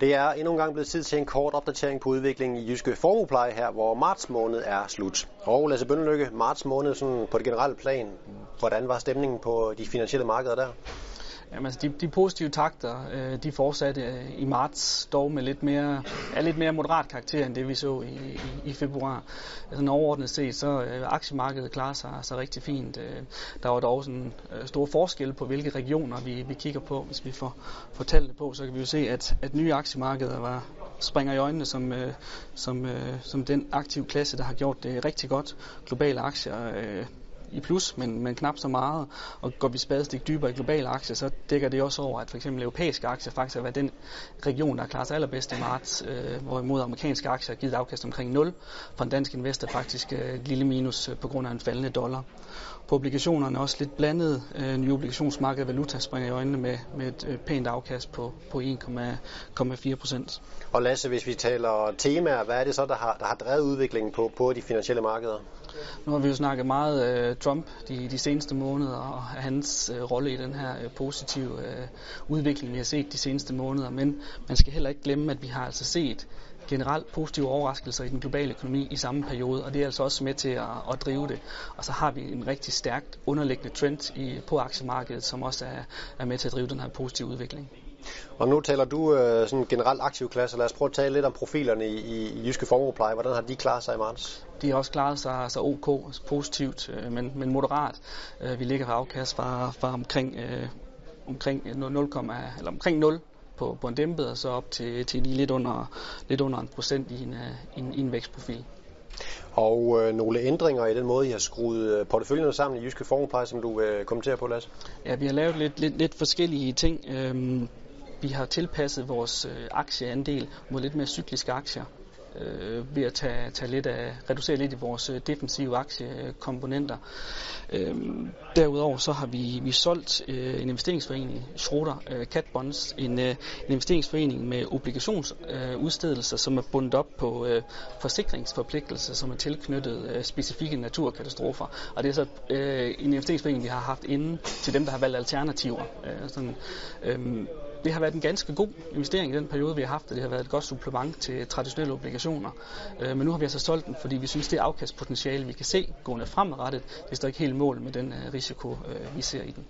Det er endnu en gang blevet tid til en kort opdatering på udviklingen i Jyske Formuepleje her, hvor marts måned er slut. Og Lasse Bønnelykke, marts måned sådan på det generelle plan, hvordan var stemningen på de finansielle markeder der? Jamen, altså, de, de positive takter, øh, de fortsatte øh, i marts, dog med lidt mere, er lidt mere moderat karakter, end det vi så i, i, i februar. Altså, overordnet set, så øh, aktiemarkedet klarer sig, sig rigtig fint. Øh, der var dog sådan øh, store forskelle på, hvilke regioner vi, vi kigger på. Hvis vi får, får tallene på, så kan vi jo se, at, at nye aktiemarkeder var, springer i øjnene som, øh, som, øh, som den aktive klasse, der har gjort det rigtig godt. Globale aktier øh, i plus, men, men knap så meget. Og går vi spadestik dybere i globale aktier, så dækker det også over, at for eksempel europæiske aktier faktisk har været den region, der klarer sig allerbedst i marts, øh, hvorimod amerikanske aktier har givet afkast omkring 0. For en dansk investor faktisk øh, et lille minus øh, på grund af en faldende dollar. På obligationerne også lidt blandet. Øh, nye obligationsmarked valuta springer i øjnene med, med et øh, pænt afkast på, på 1,4 procent. Og Lasse, hvis vi taler temaer, hvad er det så, der har, der har drevet udviklingen på, på de finansielle markeder? Nu har vi jo snakket meget øh, Trump de, de seneste måneder og hans øh, rolle i den her øh, positive øh, udvikling, vi har set de seneste måneder. Men man skal heller ikke glemme, at vi har altså set generelt positive overraskelser i den globale økonomi i samme periode, og det er altså også med til at, at drive det. Og så har vi en rigtig stærkt underliggende trend i, på aktiemarkedet, som også er, er med til at drive den her positive udvikling. Og nu taler du øh, sådan generelt aktiv klasse. Lad os prøve at tale lidt om profilerne i, i, i Jyske Formuepleje. Hvordan har de klaret sig i marts? De har også klaret sig, sig ok, positivt, øh, men, men moderat. Øh, vi ligger på afkast fra, fra omkring, øh, omkring 0, 0, eller omkring 0 på, på en dæmpet, og så op til, til lige lidt under, lidt under en procent i en, øh, en, en vækstprofil. Og øh, nogle ændringer i den måde, I har skruet øh, porteføljen sammen i Jyske Formuepleje, som du vil øh, kommentere på, Lasse? Ja, vi har lavet lidt, lidt, lidt forskellige ting. Øhm, vi har tilpasset vores øh, aktieandel mod lidt mere cykliske aktier øh, ved at tage, tage lidt af, reducere lidt i vores øh, defensive aktiekomponenter. Øh, derudover så har vi, vi solgt øh, en investeringsforening, Schroeder øh, Cat Bonds, en, øh, en investeringsforening med obligationsudstedelser, øh, som er bundet op på øh, forsikringsforpligtelser, som er tilknyttet øh, specifikke naturkatastrofer. Og det er så øh, en investeringsforening, vi har haft inde til dem, der har valgt alternativer. Øh, sådan, øh, det har været en ganske god investering i den periode, vi har haft, og det har været et godt supplement til traditionelle obligationer. Øh, men nu har vi altså solgt den, fordi vi synes, det afkastpotentiale, vi kan se gående fremadrettet, det står ikke helt mål med den øh, risiko, øh, vi ser i den.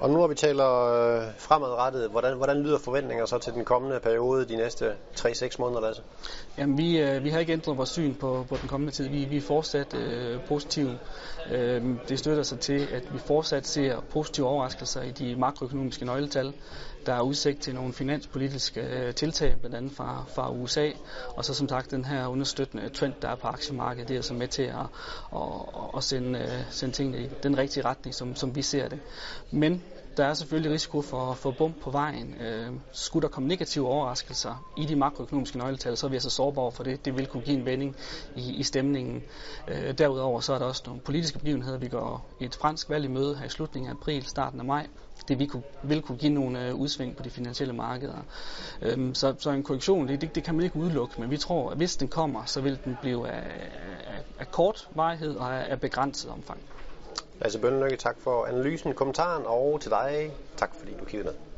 Og nu når vi taler øh, fremadrettet, hvordan, hvordan lyder forventninger så til den kommende periode, de næste 3-6 måneder, Lasse? Jamen, vi, øh, vi har ikke ændret vores syn på, på den kommende tid. Vi, vi er fortsat øh, positive. Øh, det støtter sig til, at vi fortsat ser positive overraskelser i de makroøkonomiske nøgletal. Der er udsigt til nogle finanspolitiske øh, tiltag, blandt andet fra, fra USA. Og så som sagt, den her understøttende trend, der er på aktiemarkedet, det er så med til at, at, at sende, øh, sende tingene i den rigtige retning, som, som vi ser det. Men der er selvfølgelig risiko for, for bump på vejen. Øh, skulle der komme negative overraskelser i de makroøkonomiske nøgletal, så er vi altså sårbare for det. Det vil kunne give en vending i, i stemningen. Øh, derudover så er der også nogle politiske begivenheder. Vi går et fransk valg i møde her i slutningen af april, starten af maj. Det vi kunne, vil kunne give nogle øh, udsving på de finansielle markeder. Øh, så, så en korrektion, det, det, det kan man ikke udelukke, men vi tror, at hvis den kommer, så vil den blive af, af, af kort varighed og af, af begrænset omfang. Lasse Bønlykke, tak for analysen, kommentaren, og til dig, tak fordi du kiggede med.